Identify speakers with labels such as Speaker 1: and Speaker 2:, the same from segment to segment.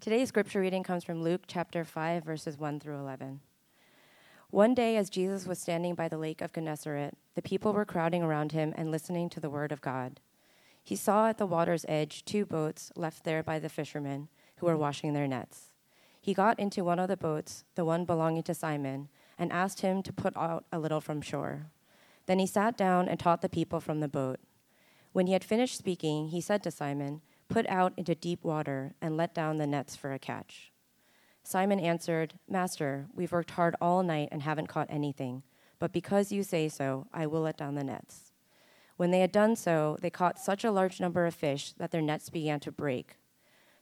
Speaker 1: Today's scripture reading comes from Luke chapter 5, verses 1 through 11. One day, as Jesus was standing by the lake of Gennesaret, the people were crowding around him and listening to the word of God. He saw at the water's edge two boats left there by the fishermen who were washing their nets. He got into one of the boats, the one belonging to Simon, and asked him to put out a little from shore. Then he sat down and taught the people from the boat. When he had finished speaking, he said to Simon, Put out into deep water and let down the nets for a catch. Simon answered, Master, we've worked hard all night and haven't caught anything, but because you say so, I will let down the nets. When they had done so, they caught such a large number of fish that their nets began to break.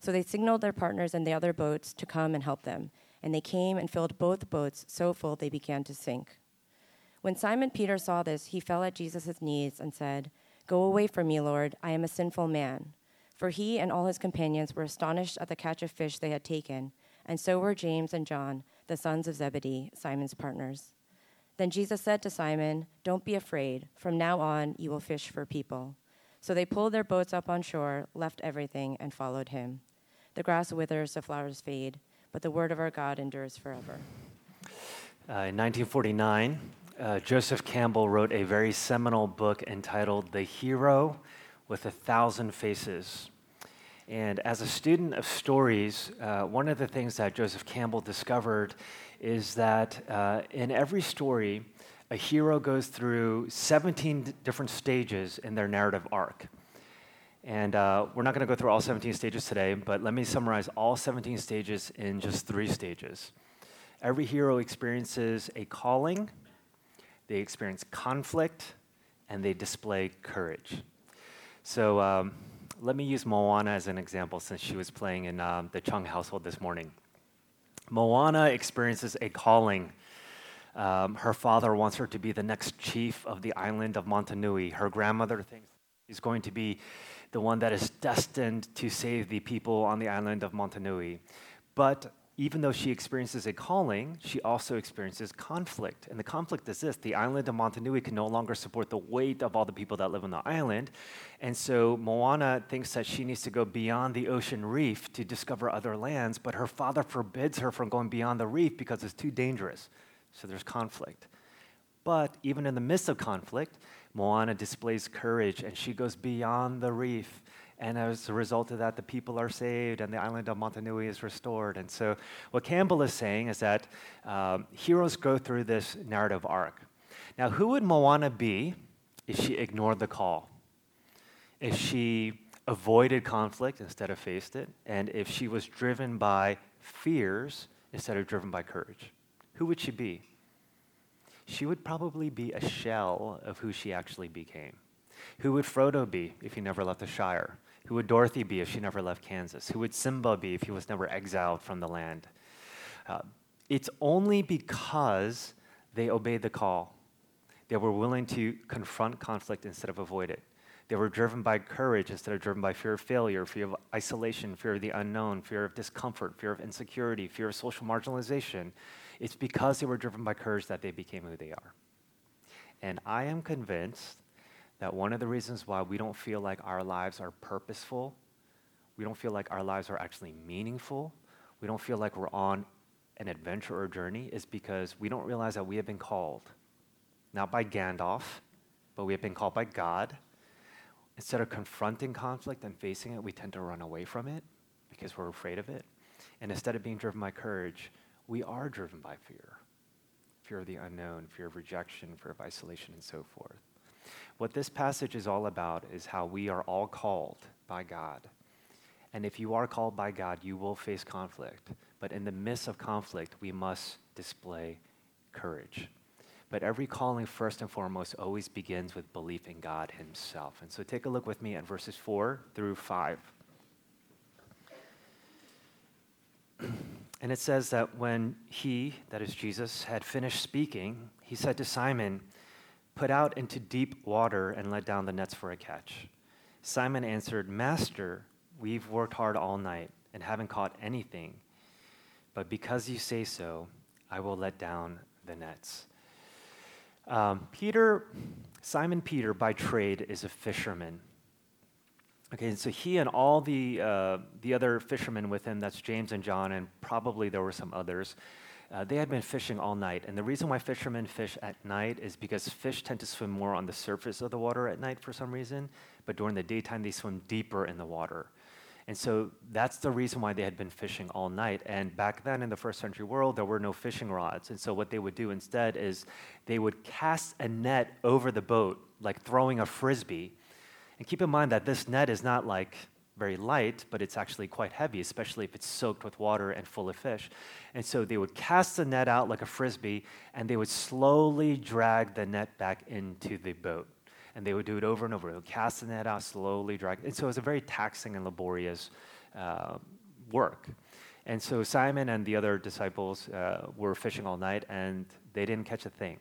Speaker 1: So they signaled their partners in the other boats to come and help them, and they came and filled both boats so full they began to sink. When Simon Peter saw this, he fell at Jesus' knees and said, Go away from me, Lord, I am a sinful man. For he and all his companions were astonished at the catch of fish they had taken, and so were James and John, the sons of Zebedee, Simon's partners. Then Jesus said to Simon, Don't be afraid. From now on, you will fish for people. So they pulled their boats up on shore, left everything, and followed him. The grass withers, the flowers fade, but the word of our God endures forever.
Speaker 2: Uh, in 1949, uh, Joseph Campbell wrote a very seminal book entitled The Hero with a Thousand Faces. And as a student of stories, uh, one of the things that Joseph Campbell discovered is that uh, in every story, a hero goes through 17 different stages in their narrative arc. And uh, we're not going to go through all 17 stages today, but let me summarize all 17 stages in just three stages. Every hero experiences a calling, they experience conflict, and they display courage. So um, let me use Moana as an example since she was playing in um, the Chung household this morning. Moana experiences a calling. Um, her father wants her to be the next chief of the island of Motunui. Her grandmother thinks she's going to be the one that is destined to save the people on the island of Motunui. But even though she experiences a calling, she also experiences conflict. And the conflict is this the island of Motunui can no longer support the weight of all the people that live on the island. And so Moana thinks that she needs to go beyond the ocean reef to discover other lands, but her father forbids her from going beyond the reef because it's too dangerous. So there's conflict. But even in the midst of conflict, Moana displays courage and she goes beyond the reef and as a result of that, the people are saved and the island of Motunui is restored. And so, what Campbell is saying is that um, heroes go through this narrative arc. Now, who would Moana be if she ignored the call? If she avoided conflict instead of faced it? And if she was driven by fears instead of driven by courage? Who would she be? She would probably be a shell of who she actually became. Who would Frodo be if he never left the Shire? Who would Dorothy be if she never left Kansas? Who would Simba be if he was never exiled from the land? Uh, it's only because they obeyed the call. They were willing to confront conflict instead of avoid it. They were driven by courage instead of driven by fear of failure, fear of isolation, fear of the unknown, fear of discomfort, fear of insecurity, fear of social marginalization. It's because they were driven by courage that they became who they are. And I am convinced that one of the reasons why we don't feel like our lives are purposeful, we don't feel like our lives are actually meaningful, we don't feel like we're on an adventure or journey, is because we don't realize that we have been called, not by Gandalf, but we have been called by God. Instead of confronting conflict and facing it, we tend to run away from it because we're afraid of it. And instead of being driven by courage, we are driven by fear fear of the unknown, fear of rejection, fear of isolation, and so forth. What this passage is all about is how we are all called by God. And if you are called by God, you will face conflict. But in the midst of conflict, we must display courage. But every calling, first and foremost, always begins with belief in God Himself. And so take a look with me at verses 4 through 5. and it says that when he, that is Jesus, had finished speaking, he said to Simon, Put out into deep water and let down the nets for a catch. Simon answered, Master, we've worked hard all night and haven't caught anything. But because you say so, I will let down the nets. Um, Peter, Simon Peter by trade is a fisherman. Okay, so he and all the, uh, the other fishermen with him, that's James and John, and probably there were some others, uh, they had been fishing all night. And the reason why fishermen fish at night is because fish tend to swim more on the surface of the water at night for some reason, but during the daytime, they swim deeper in the water. And so that's the reason why they had been fishing all night. And back then in the first century world, there were no fishing rods. And so what they would do instead is they would cast a net over the boat, like throwing a frisbee. And keep in mind that this net is not like very light, but it's actually quite heavy, especially if it's soaked with water and full of fish. And so they would cast the net out like a frisbee, and they would slowly drag the net back into the boat. And they would do it over and over. They would cast the net out, slowly drag. And so it was a very taxing and laborious uh, work. And so Simon and the other disciples uh, were fishing all night, and they didn't catch a thing.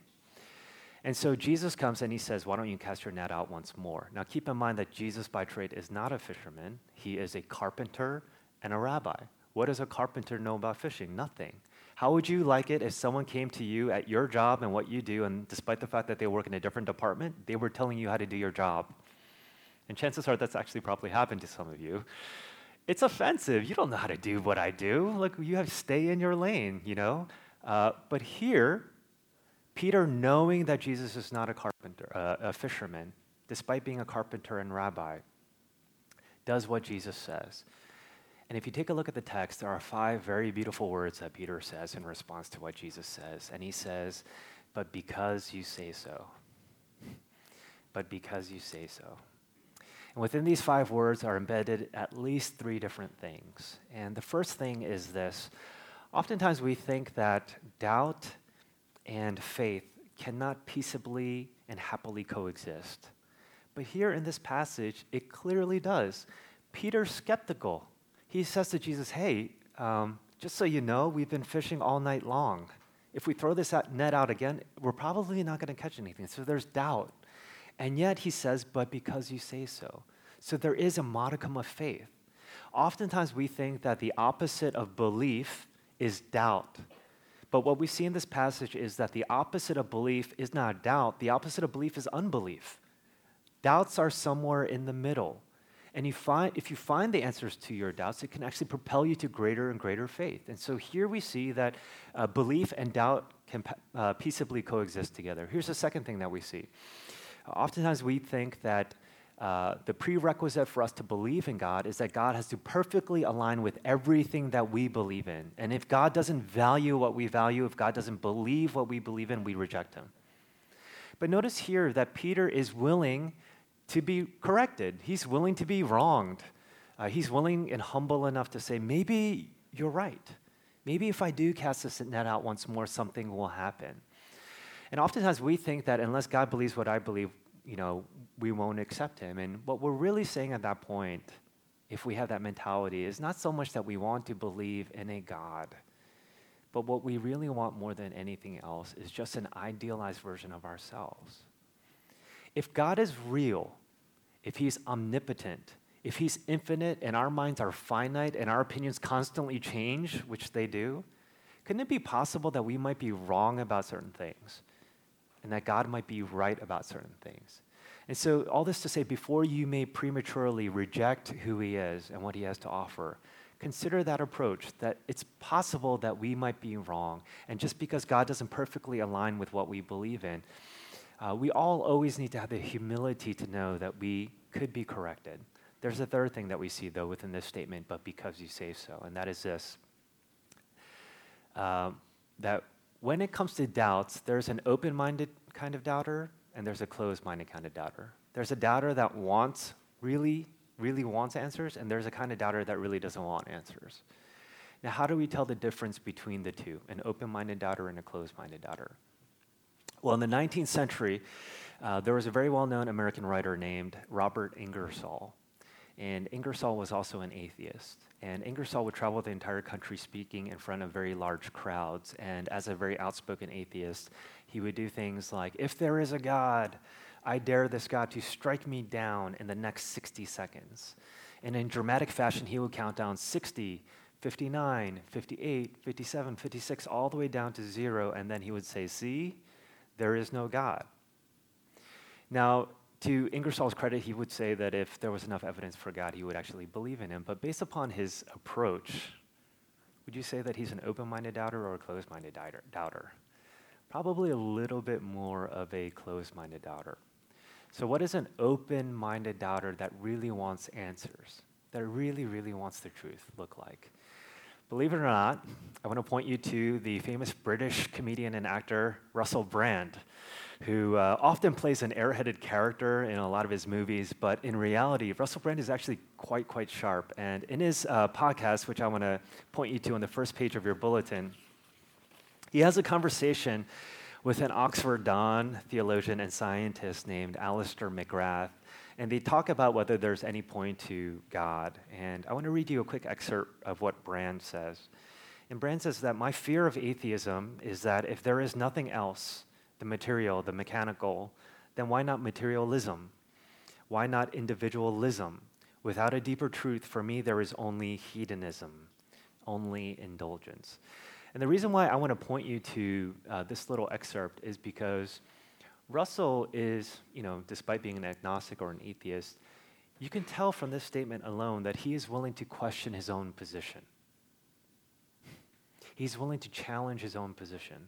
Speaker 2: And so Jesus comes and he says, Why don't you cast your net out once more? Now keep in mind that Jesus by trade is not a fisherman, he is a carpenter and a rabbi. What does a carpenter know about fishing? Nothing. How would you like it if someone came to you at your job and what you do, and despite the fact that they work in a different department, they were telling you how to do your job? And chances are that's actually probably happened to some of you. It's offensive. You don't know how to do what I do. Like, you have to stay in your lane, you know? Uh, but here, Peter, knowing that Jesus is not a carpenter, uh, a fisherman, despite being a carpenter and rabbi, does what Jesus says. And if you take a look at the text, there are five very beautiful words that Peter says in response to what Jesus says. And he says, But because you say so. But because you say so. And within these five words are embedded at least three different things. And the first thing is this oftentimes we think that doubt and faith cannot peaceably and happily coexist. But here in this passage, it clearly does. Peter's skeptical. He says to Jesus, Hey, um, just so you know, we've been fishing all night long. If we throw this net out again, we're probably not going to catch anything. So there's doubt. And yet he says, But because you say so. So there is a modicum of faith. Oftentimes we think that the opposite of belief is doubt. But what we see in this passage is that the opposite of belief is not doubt, the opposite of belief is unbelief. Doubts are somewhere in the middle. And you find, if you find the answers to your doubts, it can actually propel you to greater and greater faith. And so here we see that uh, belief and doubt can uh, peaceably coexist together. Here's the second thing that we see. Oftentimes we think that uh, the prerequisite for us to believe in God is that God has to perfectly align with everything that we believe in. And if God doesn't value what we value, if God doesn't believe what we believe in, we reject him. But notice here that Peter is willing to be corrected, he's willing to be wronged. Uh, he's willing and humble enough to say, maybe you're right. Maybe if I do cast this net out once more, something will happen. And oftentimes we think that unless God believes what I believe, you know, we won't accept him. And what we're really saying at that point, if we have that mentality, is not so much that we want to believe in a God, but what we really want more than anything else is just an idealized version of ourselves. If God is real, if he's omnipotent, if he's infinite and our minds are finite and our opinions constantly change, which they do, couldn't it be possible that we might be wrong about certain things and that God might be right about certain things? And so, all this to say, before you may prematurely reject who he is and what he has to offer, consider that approach that it's possible that we might be wrong. And just because God doesn't perfectly align with what we believe in, uh, we all always need to have the humility to know that we could be corrected. There's a third thing that we see, though, within this statement, but because you say so, and that is this uh, that when it comes to doubts, there's an open minded kind of doubter and there's a closed minded kind of doubter. There's a doubter that wants, really, really wants answers, and there's a kind of doubter that really doesn't want answers. Now, how do we tell the difference between the two, an open minded doubter and a closed minded doubter? Well, in the 19th century, uh, there was a very well known American writer named Robert Ingersoll. And Ingersoll was also an atheist. And Ingersoll would travel the entire country speaking in front of very large crowds. And as a very outspoken atheist, he would do things like, If there is a God, I dare this God to strike me down in the next 60 seconds. And in dramatic fashion, he would count down 60, 59, 58, 57, 56, all the way down to zero. And then he would say, See, there is no God. Now, to Ingersoll's credit, he would say that if there was enough evidence for God, he would actually believe in him. But based upon his approach, would you say that he's an open minded doubter or a closed minded doubter? Probably a little bit more of a closed minded doubter. So, what is an open minded doubter that really wants answers, that really, really wants the truth look like? Believe it or not, I want to point you to the famous British comedian and actor Russell Brand who uh, often plays an airheaded character in a lot of his movies, but in reality, Russell Brand is actually quite, quite sharp. And in his uh, podcast, which I want to point you to on the first page of your bulletin, he has a conversation with an Oxford Don theologian and scientist named Alister McGrath. And they talk about whether there's any point to God. And I want to read you a quick excerpt of what Brand says. And Brand says that my fear of atheism is that if there is nothing else, the material, the mechanical, then why not materialism? Why not individualism? Without a deeper truth, for me, there is only hedonism, only indulgence. And the reason why I want to point you to uh, this little excerpt is because Russell is, you know, despite being an agnostic or an atheist, you can tell from this statement alone that he is willing to question his own position. He's willing to challenge his own position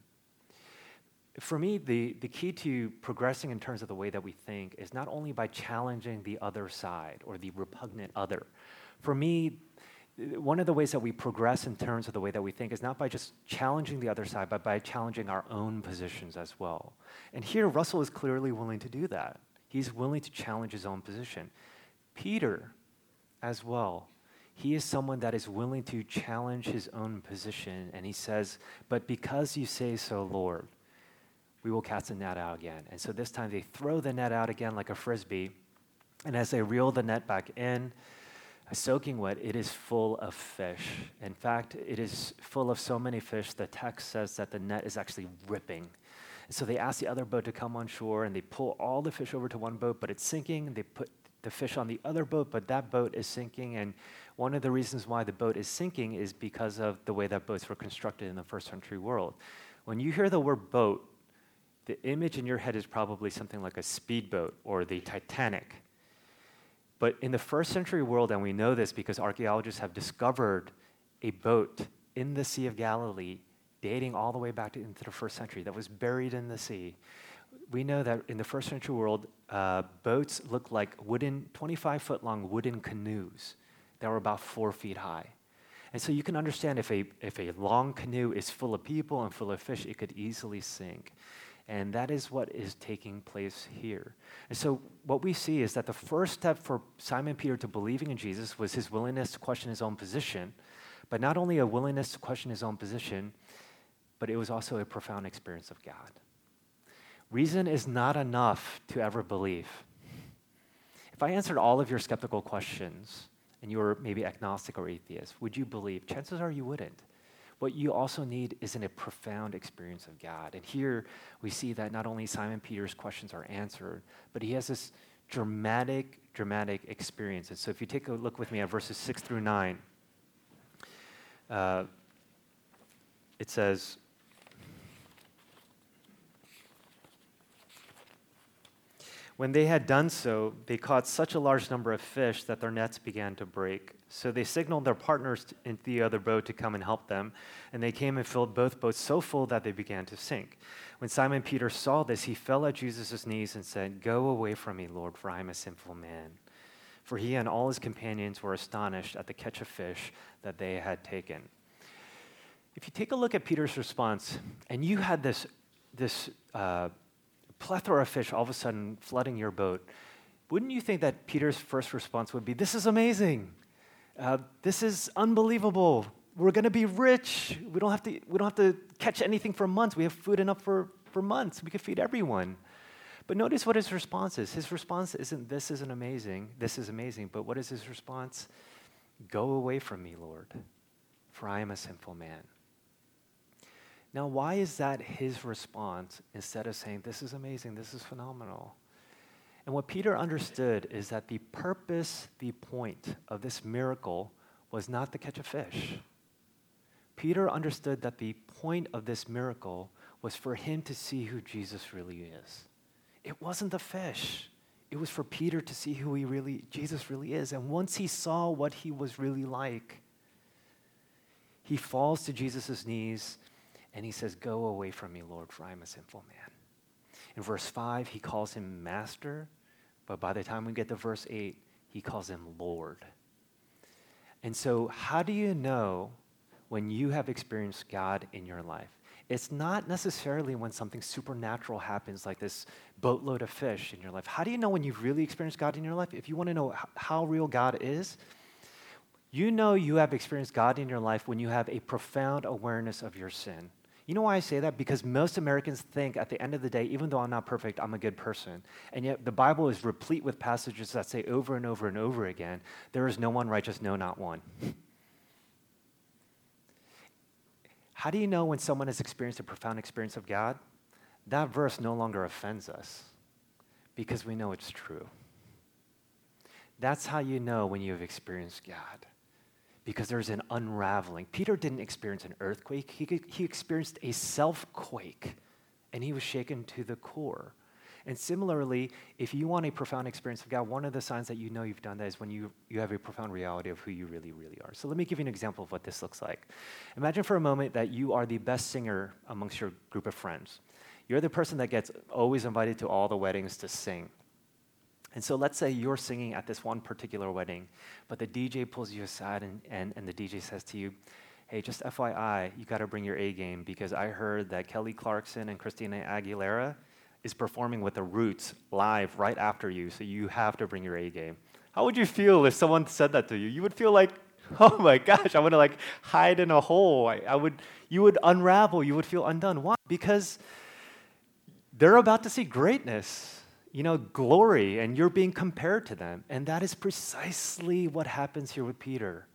Speaker 2: for me, the, the key to progressing in terms of the way that we think is not only by challenging the other side or the repugnant other. For me, one of the ways that we progress in terms of the way that we think is not by just challenging the other side, but by challenging our own positions as well. And here, Russell is clearly willing to do that. He's willing to challenge his own position. Peter, as well, he is someone that is willing to challenge his own position. And he says, But because you say so, Lord, we will cast the net out again. And so this time they throw the net out again like a frisbee. And as they reel the net back in, soaking wet, it is full of fish. In fact, it is full of so many fish, the text says that the net is actually ripping. So they ask the other boat to come on shore and they pull all the fish over to one boat, but it's sinking. They put the fish on the other boat, but that boat is sinking. And one of the reasons why the boat is sinking is because of the way that boats were constructed in the first century world. When you hear the word boat, the image in your head is probably something like a speedboat or the Titanic. But in the first century world, and we know this because archaeologists have discovered a boat in the Sea of Galilee dating all the way back to, into the first century that was buried in the sea. We know that in the first century world, uh, boats looked like wooden, 25 foot long wooden canoes that were about four feet high. And so you can understand if a, if a long canoe is full of people and full of fish, it could easily sink. And that is what is taking place here. And so, what we see is that the first step for Simon Peter to believing in Jesus was his willingness to question his own position, but not only a willingness to question his own position, but it was also a profound experience of God. Reason is not enough to ever believe. If I answered all of your skeptical questions and you were maybe agnostic or atheist, would you believe? Chances are you wouldn't. What you also need is in a profound experience of God. And here we see that not only Simon Peter's questions are answered, but he has this dramatic, dramatic experience. And so if you take a look with me at verses 6 through 9, uh, it says, When they had done so, they caught such a large number of fish that their nets began to break. So they signaled their partners in the other boat to come and help them, and they came and filled both boats so full that they began to sink. When Simon Peter saw this, he fell at Jesus' knees and said, Go away from me, Lord, for I am a sinful man. For he and all his companions were astonished at the catch of fish that they had taken. If you take a look at Peter's response, and you had this, this uh, plethora of fish all of a sudden flooding your boat, wouldn't you think that Peter's first response would be, This is amazing. Uh, this is unbelievable. We're going to be rich. We don't, have to, we don't have to catch anything for months. We have food enough for, for months. We could feed everyone. But notice what his response is. His response isn't, This isn't amazing. This is amazing. But what is his response? Go away from me, Lord, for I am a sinful man. Now, why is that his response instead of saying, This is amazing, this is phenomenal? And what Peter understood is that the purpose, the point of this miracle was not to catch a fish. Peter understood that the point of this miracle was for him to see who Jesus really is. It wasn't the fish, It was for Peter to see who he really, Jesus really is. And once he saw what he was really like, he falls to Jesus' knees and he says, Go away from me, Lord, for I am a sinful man. In verse 5, he calls him master, but by the time we get to verse 8, he calls him Lord. And so, how do you know when you have experienced God in your life? It's not necessarily when something supernatural happens, like this boatload of fish in your life. How do you know when you've really experienced God in your life? If you want to know how real God is, you know you have experienced God in your life when you have a profound awareness of your sin. You know why I say that? Because most Americans think at the end of the day, even though I'm not perfect, I'm a good person. And yet the Bible is replete with passages that say over and over and over again, there is no one righteous, no, not one. How do you know when someone has experienced a profound experience of God? That verse no longer offends us because we know it's true. That's how you know when you have experienced God because there's an unraveling. Peter didn't experience an earthquake, he, he experienced a self quake, and he was shaken to the core. And similarly, if you want a profound experience of God, one of the signs that you know you've done that is when you, you have a profound reality of who you really, really are. So let me give you an example of what this looks like. Imagine for a moment that you are the best singer amongst your group of friends. You're the person that gets always invited to all the weddings to sing. And so let's say you're singing at this one particular wedding, but the DJ pulls you aside and, and, and the DJ says to you, Hey, just FYI, you got to bring your A game because I heard that Kelly Clarkson and Christina Aguilera is performing with the Roots live right after you, so you have to bring your A game. How would you feel if someone said that to you? You would feel like, oh my gosh, I want to like hide in a hole. I, I would, you would unravel. You would feel undone. Why? Because they're about to see greatness you know, glory, and you're being compared to them. And that is precisely what happens here with Peter.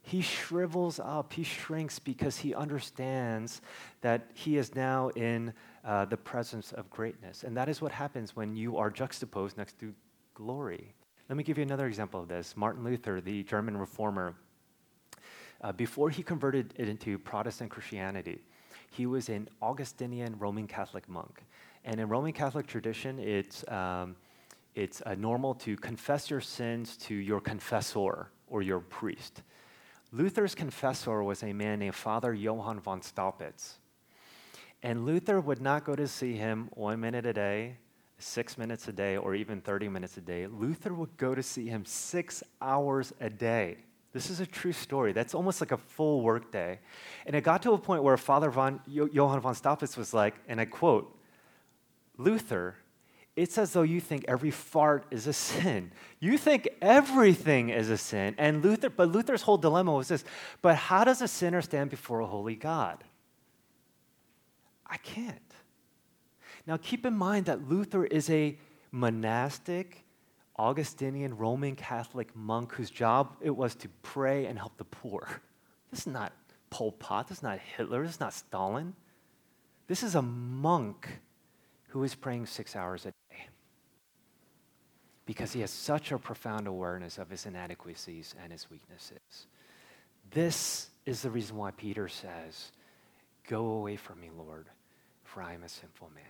Speaker 2: He shrivels up, he shrinks because he understands that he is now in uh, the presence of greatness. And that is what happens when you are juxtaposed next to glory. Let me give you another example of this. Martin Luther, the German reformer, uh, before he converted it into Protestant Christianity, he was an Augustinian Roman Catholic monk. And in Roman Catholic tradition, it's, um, it's normal to confess your sins to your confessor or your priest. Luther's confessor was a man named Father Johann von Staupitz. And Luther would not go to see him one minute a day, six minutes a day, or even 30 minutes a day. Luther would go to see him six hours a day. This is a true story. That's almost like a full workday. And it got to a point where Father von, Johann von Staupitz was like, and I quote, Luther, it's as though you think every fart is a sin. You think everything is a sin. And Luther, but Luther's whole dilemma was this but how does a sinner stand before a holy God? I can't. Now keep in mind that Luther is a monastic, Augustinian Roman Catholic monk whose job it was to pray and help the poor. This is not Pol Pot, this is not Hitler, this is not Stalin. This is a monk who is praying six hours a day because he has such a profound awareness of his inadequacies and his weaknesses. This is the reason why Peter says, Go away from me, Lord, for I am a sinful man.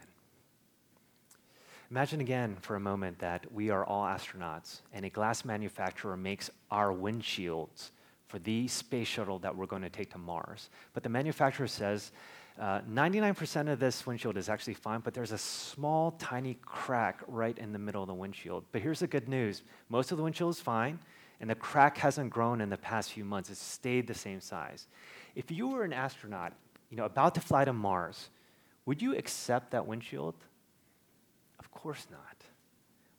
Speaker 2: Imagine again for a moment that we are all astronauts and a glass manufacturer makes our windshields for the space shuttle that we're going to take to Mars. But the manufacturer says 99% uh, of this windshield is actually fine, but there's a small, tiny crack right in the middle of the windshield. But here's the good news most of the windshield is fine, and the crack hasn't grown in the past few months. It's stayed the same size. If you were an astronaut, you know, about to fly to Mars, would you accept that windshield? Of course not.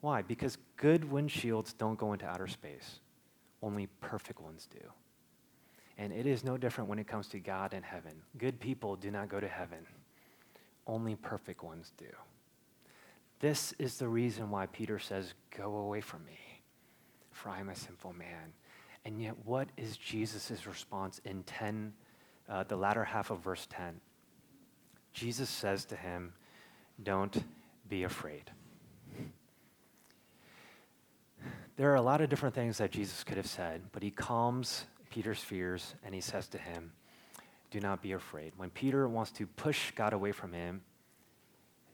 Speaker 2: Why? Because good windshields don't go into outer space. Only perfect ones do. And it is no different when it comes to God and heaven. Good people do not go to heaven, only perfect ones do. This is the reason why Peter says, Go away from me, for I am a sinful man. And yet, what is Jesus' response in 10, uh, the latter half of verse 10? Jesus says to him, Don't be afraid. There are a lot of different things that Jesus could have said, but he calms Peter's fears, and he says to him, Do not be afraid. When Peter wants to push God away from him,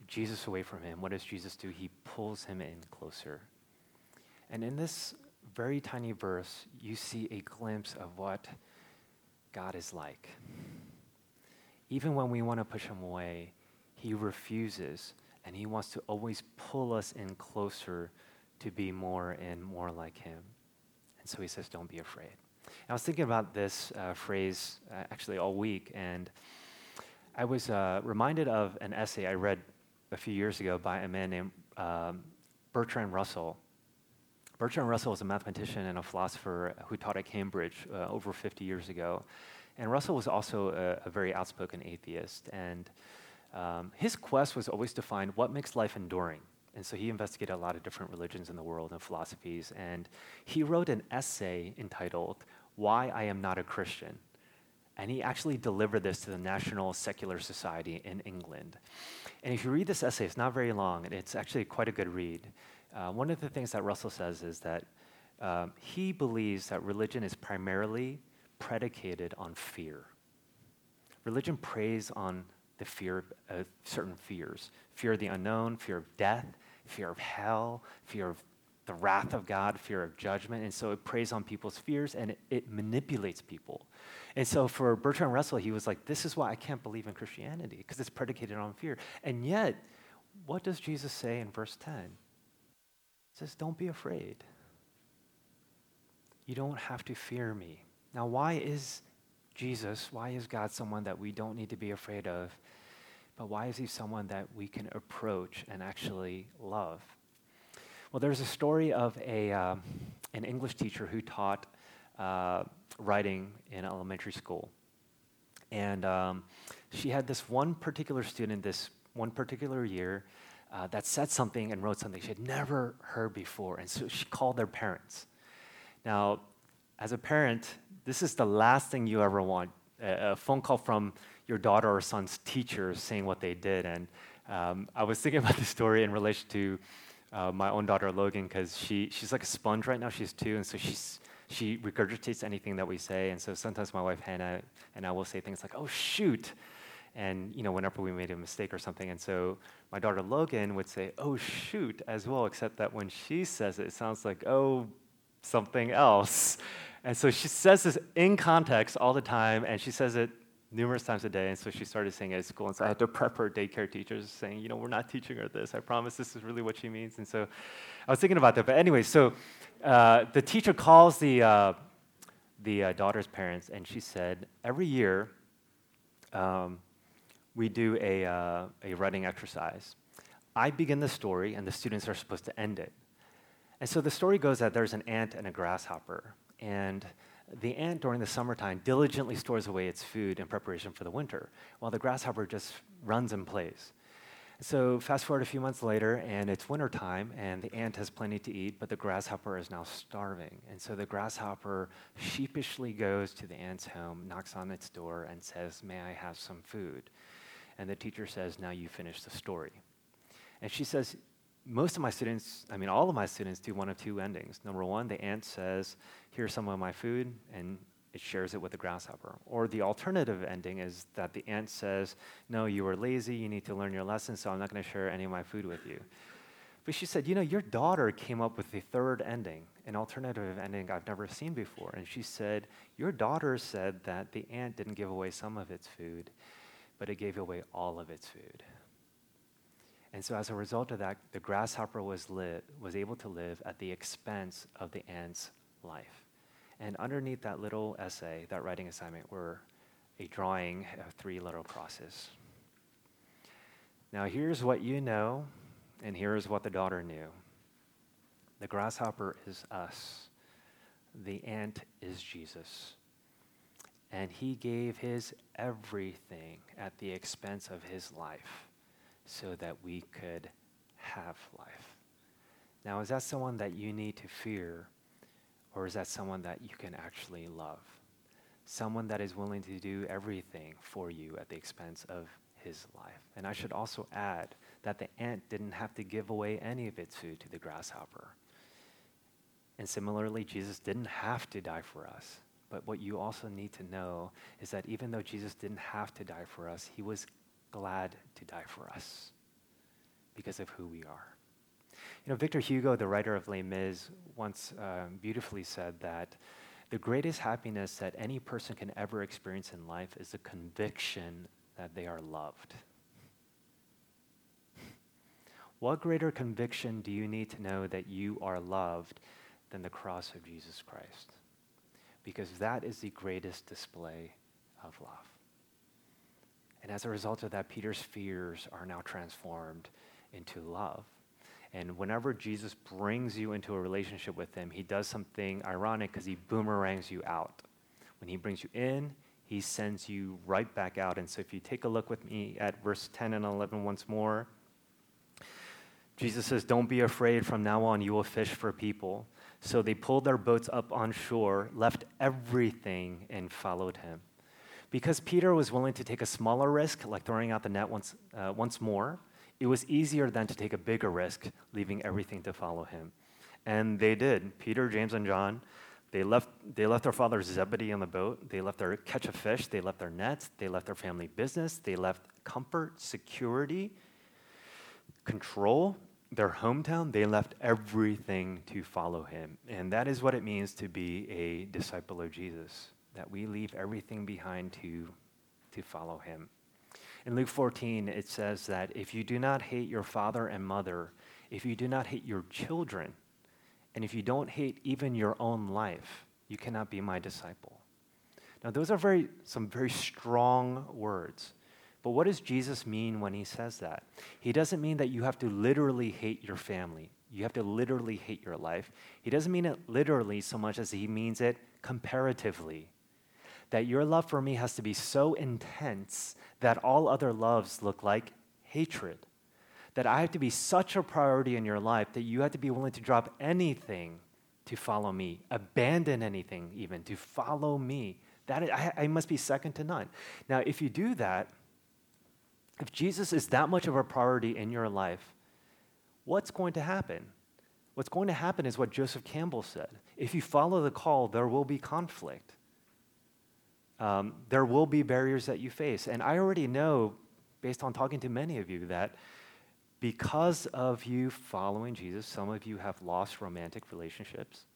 Speaker 2: Jesus away from him, what does Jesus do? He pulls him in closer. And in this very tiny verse, you see a glimpse of what God is like. Even when we want to push him away, he refuses, and he wants to always pull us in closer to be more and more like him. And so he says, Don't be afraid. I was thinking about this uh, phrase uh, actually all week, and I was uh, reminded of an essay I read a few years ago by a man named um, Bertrand Russell. Bertrand Russell was a mathematician and a philosopher who taught at Cambridge uh, over 50 years ago. And Russell was also a, a very outspoken atheist. And um, his quest was always to find what makes life enduring. And so he investigated a lot of different religions in the world and philosophies. And he wrote an essay entitled, Why I Am Not a Christian. And he actually delivered this to the National Secular Society in England. And if you read this essay, it's not very long, and it's actually quite a good read. Uh, one of the things that Russell says is that um, he believes that religion is primarily predicated on fear. Religion preys on the fear of certain fears fear of the unknown, fear of death, fear of hell, fear of the wrath of God, fear of judgment. And so it preys on people's fears and it, it manipulates people. And so for Bertrand Russell, he was like, This is why I can't believe in Christianity, because it's predicated on fear. And yet, what does Jesus say in verse 10? He says, Don't be afraid. You don't have to fear me. Now, why is Jesus, why is God someone that we don't need to be afraid of? But why is he someone that we can approach and actually love? Well, there's a story of a, um, an English teacher who taught uh, writing in elementary school. And um, she had this one particular student, this one particular year, uh, that said something and wrote something she had never heard before. And so she called their parents. Now, as a parent, this is the last thing you ever want a, phone call from your daughter or son's teacher saying what they did. And um, I was thinking about this story in relation to uh, my own daughter Logan because she, she's like a sponge right now. She's two, and so she's she regurgitates anything that we say. And so sometimes my wife Hannah and I will say things like, "Oh shoot," and you know whenever we made a mistake or something. And so my daughter Logan would say, "Oh shoot" as well, except that when she says it, it sounds like "Oh something else." And so she says this in context all the time, and she says it numerous times a day. And so she started saying at school. And so I had to prep her daycare teachers saying, you know, we're not teaching her this. I promise this is really what she means. And so I was thinking about that. But anyway, so uh, the teacher calls the, uh, the uh, daughter's parents, and she said, every year um, we do a, uh, a writing exercise. I begin the story, and the students are supposed to end it. And so the story goes that there's an ant and a grasshopper. And the ant during the summertime diligently stores away its food in preparation for the winter, while the grasshopper just runs and plays. So fast forward a few months later, and it's wintertime, and the ant has plenty to eat, but the grasshopper is now starving. And so the grasshopper sheepishly goes to the ant's home, knocks on its door, and says, May I have some food? And the teacher says, Now you finish the story. And she says, most of my students, I mean, all of my students do one of two endings. Number one, the ant says, Here's some of my food, and it shares it with the grasshopper. Or the alternative ending is that the ant says, No, you were lazy, you need to learn your lesson, so I'm not going to share any of my food with you. But she said, You know, your daughter came up with the third ending, an alternative ending I've never seen before. And she said, Your daughter said that the ant didn't give away some of its food, but it gave away all of its food. And so as a result of that, the grasshopper was, lit, was able to live at the expense of the ant's life. And underneath that little essay, that writing assignment, were a drawing of three little crosses. Now, here's what you know, and here's what the daughter knew the grasshopper is us, the ant is Jesus. And he gave his everything at the expense of his life so that we could have life. Now, is that someone that you need to fear, or is that someone that you can actually love? Someone that is willing to do everything for you at the expense of his life. And I should also add that the ant didn't have to give away any of its food to the grasshopper. And similarly, Jesus didn't have to die for us. But what you also need to know is that even though Jesus didn't have to die for us, he was glad to die for us. because of who we are. You know, Victor Hugo, the writer of Les Mis, once um, beautifully said that the greatest happiness that any person can ever experience in life is the conviction that they are loved. What greater conviction do you need to know that you are loved than the cross of Jesus Christ? Because that is the greatest display of love. And as a result of that, Peter's fears are now transformed into love. And whenever Jesus brings you into a relationship with him, he does something ironic because he boomerangs you out. When he brings you in, he sends you right back out. And so if you take a look with me at verse 10 and 11 once more, Jesus says, Don't be afraid. From now on, you will fish for people. So they pulled their boats up on shore, left everything, and followed him. Because Peter was willing to take a smaller risk, like throwing out the net once, uh, once more, it was easier than to take a bigger risk, leaving everything to follow him. And they did. Peter, James, and John, they left, they left their father Zebedee on the boat. They left their catch of fish. They left their nets. They left their family business. They left comfort, security, control, their hometown. They left everything to follow him. And that is what it means to be a disciple of Jesus, that we leave everything behind to, to follow him. In Luke 14, it says that if you do not hate your father and mother, if you do not hate your children, and if you don't hate even your own life, you cannot be my disciple. Now, those are very, some very strong words. But what does Jesus mean when he says that? He doesn't mean that you have to literally hate your family. You have to literally hate your life. He doesn't mean it literally so much as he means it comparatively that your love for me has to be so intense that all other loves look like hatred. That I have to be such a priority in your life that you have to be willing to drop anything to follow me, abandon anything even to follow me. That I, I must be second to none. Now, if you do that, if Jesus is that much of a priority in your life, what's going to happen? What's going to happen is what Joseph Campbell said. If you follow the call, there will be conflict um, there will be barriers that you face. And I already know, based on talking to many of you, that because of you following Jesus, some of you have lost romantic relationships.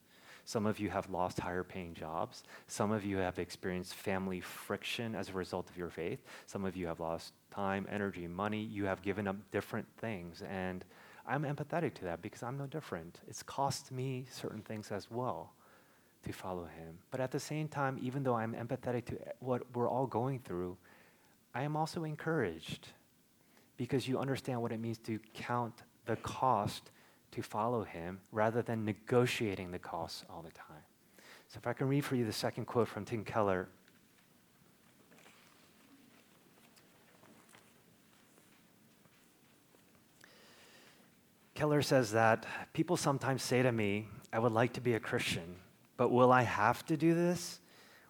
Speaker 2: Some of you have lost higher paying jobs. Some of you have experienced family friction as a result of your faith. Some of you have lost time, energy, money. You have given up different things. And I'm empathetic to that because I'm no different. It's cost me certain things as well to follow him. But at the same time, even though I'm empathetic to what we're all going through, I am also encouraged because you understand what it means to count the cost to follow him rather than negotiating the costs all the time. So, if I can read for you the second quote from Tim Keller. Keller says that people sometimes say to me, I would like to be a Christian, but will I have to do this?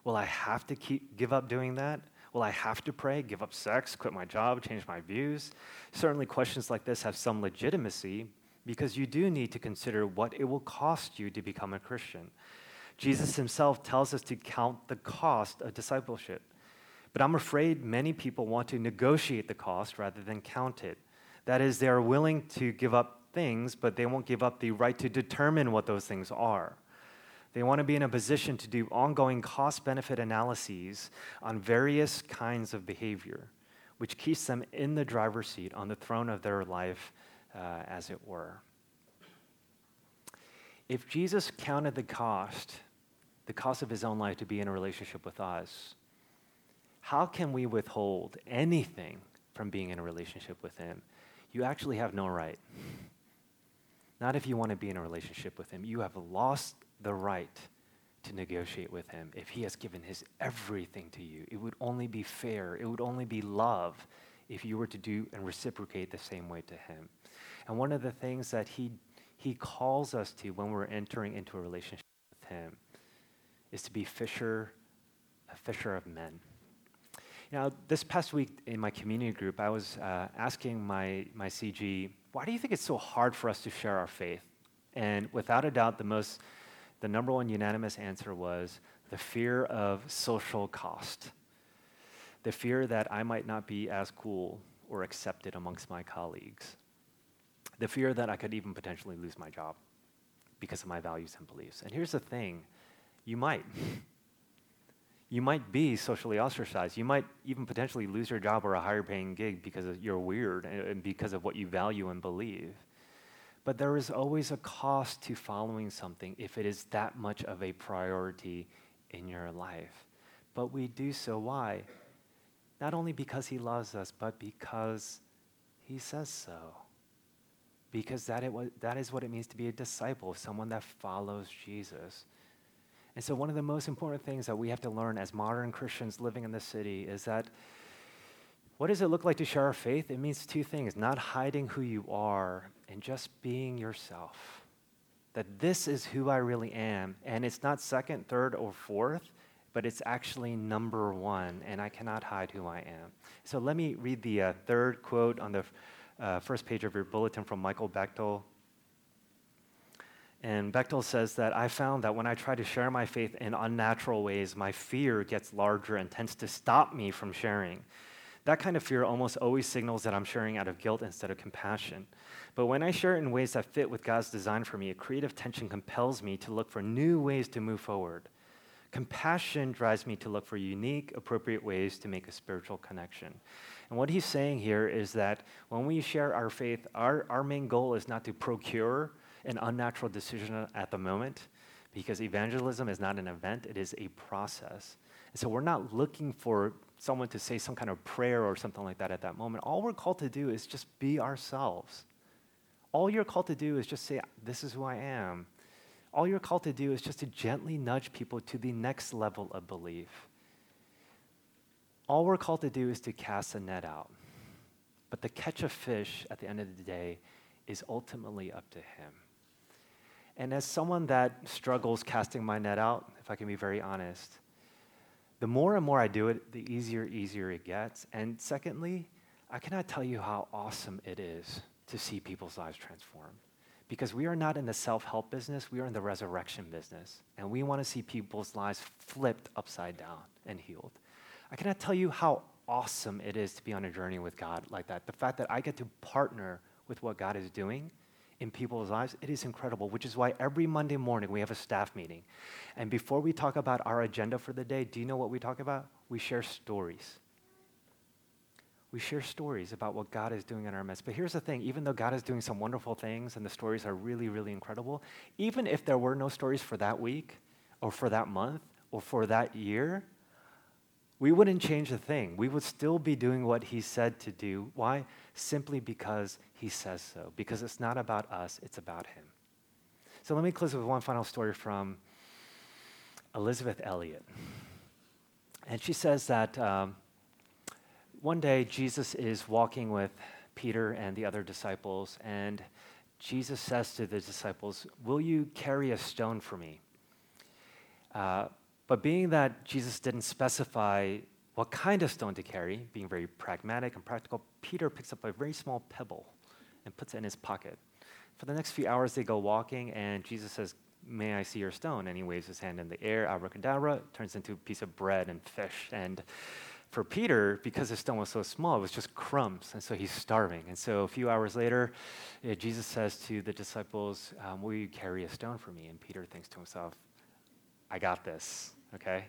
Speaker 2: Will I have to keep, give up doing that? Will I have to pray, give up sex, quit my job, change my views? Certainly, questions like this have some legitimacy because you do need to consider what it will cost you to become a Christian. Jesus himself tells us to count the cost of discipleship. But I'm afraid many people want to negotiate the cost rather than count it. That is, they are willing to give up things, but they won't give up the right to determine what those things are. They want to be in a position to do ongoing cost benefit analyses on various kinds of behavior, which keeps them in the driver's seat on the throne of their life, uh, as it were. If Jesus counted the cost, the cost of his own life to be in a relationship with us, how can we withhold anything from being in a relationship with him? You actually have no right. Not if you want to be in a relationship with him. You have lost the right to negotiate with him if he has given his everything to you. It would only be fair, it would only be love if you were to do and reciprocate the same way to him. And one of the things that he, he calls us to when we're entering into a relationship with him is to be fisher, a fisher of men. Now, this past week in my community group, I was uh, asking my, my CG, why do you think it's so hard for us to share our faith? And without a doubt, the most the number one unanimous answer was the fear of social cost. The fear that I might not be as cool or accepted amongst my colleagues. the fear that I could even potentially lose my job because of my values and beliefs. And here's the thing you might. You might be socially ostracized. You might even potentially lose your job or a higher paying gig because you're weird and because of what you value and believe. But there is always a cost to following something if it is that much of a priority in your life. But we do so. Why? Not only because He loves us, but because He says so. Because that, it, that is what it means to be a disciple, someone that follows Jesus. And so, one of the most important things that we have to learn as modern Christians living in the city is that what does it look like to share our faith? It means two things not hiding who you are and just being yourself. That this is who I really am. And it's not second, third, or fourth, but it's actually number one, and I cannot hide who I am. So let me read the uh, third quote on the uh, first page of your bulletin from Michael Bechtle. And Bechtle says that I found that when I try to share my faith in unnatural ways, my fear gets larger and tends to stop me from sharing. That kind of fear almost always signals that I'm sharing out of guilt instead of compassion. But when I share in ways that fit with God's design for me, a creative tension compels me to look for new ways to move forward. Compassion drives me to look for unique, appropriate ways to make a spiritual connection. And what he's saying here is that when we share our faith, our, our main goal is not to procure an unnatural decision at the moment, because evangelism is not an event, it is a process. And so we're not looking for someone to say some kind of prayer or something like that at that moment. All we're called to do is just be ourselves. All you're called to do is just say, This is who I am. All you're called to do is just to gently nudge people to the next level of belief. All we're called to do is to cast a net out. But the catch of fish at the end of the day is ultimately up to Him. And as someone that struggles casting my net out, if I can be very honest, the more and more I do it, the easier, easier it gets. And secondly, I cannot tell you how awesome it is to see people's lives transformed. Because we are not in the self help business, we are in the resurrection business. And we want to see people's lives flipped upside down and healed. I cannot tell you how awesome it is to be on a journey with God like that. The fact that I get to partner with what God is doing in people's lives, it is incredible, which is why every Monday morning we have a staff meeting. And before we talk about our agenda for the day, do you know what we talk about? We share stories. We share stories about what God is doing in our midst. But here's the thing even though God is doing some wonderful things and the stories are really, really incredible, even if there were no stories for that week or for that month or for that year, we wouldn't change a thing. We would still be doing what he said to do. Why? Simply because he says so. Because it's not about us, it's about him. So let me close with one final story from Elizabeth Elliot. And she says that um, one day Jesus is walking with Peter and the other disciples, and Jesus says to the disciples, Will you carry a stone for me? Uh, but being that Jesus didn't specify what kind of stone to carry, being very pragmatic and practical, Peter picks up a very small pebble and puts it in his pocket. For the next few hours, they go walking, and Jesus says, May I see your stone? And he waves his hand in the air, abracadabra, turns into a piece of bread and fish. And for Peter, because the stone was so small, it was just crumbs, and so he's starving. And so a few hours later, Jesus says to the disciples, um, Will you carry a stone for me? And Peter thinks to himself, I got this okay?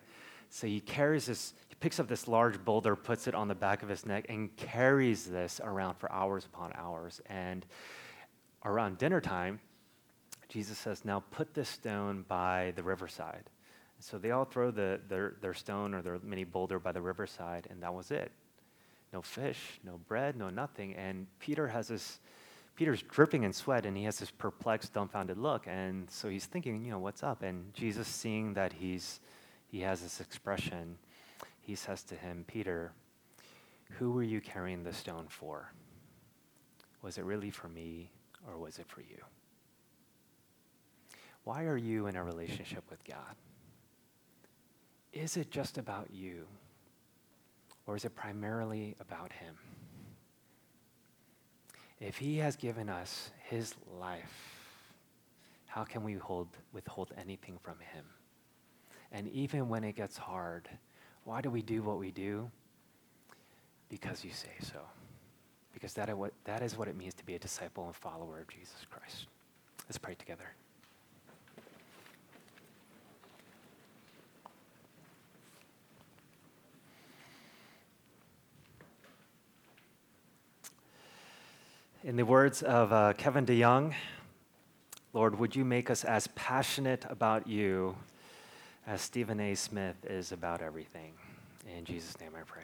Speaker 2: So he carries this, he picks up this large boulder, puts it on the back of his neck, and carries this around for hours upon hours. And around dinner time, Jesus says, Now put this stone by the riverside. So they all throw the, their, their stone or their mini boulder by the riverside, and that was it. No fish, no bread, no nothing. And Peter has this, Peter's dripping in sweat, and he has this perplexed, dumbfounded look. And so he's thinking, you know, what's up? And Jesus, seeing that he's he has this expression. He says to him, Peter, who were you carrying the stone for? Was it really for me or was it for you? Why are you in a relationship with God? Is it just about you or is it primarily about Him? If He has given us His life, how can we hold, withhold anything from Him? And even when it gets hard, why do we do what we do? Because you say so. because that is, what, that is what it means to be a disciple and follower of Jesus Christ. Let's pray together. In the words of uh, Kevin DeYoung, Lord, would you make us as passionate about you as Stephen A. Smith is about everything? In Jesus' name I pray.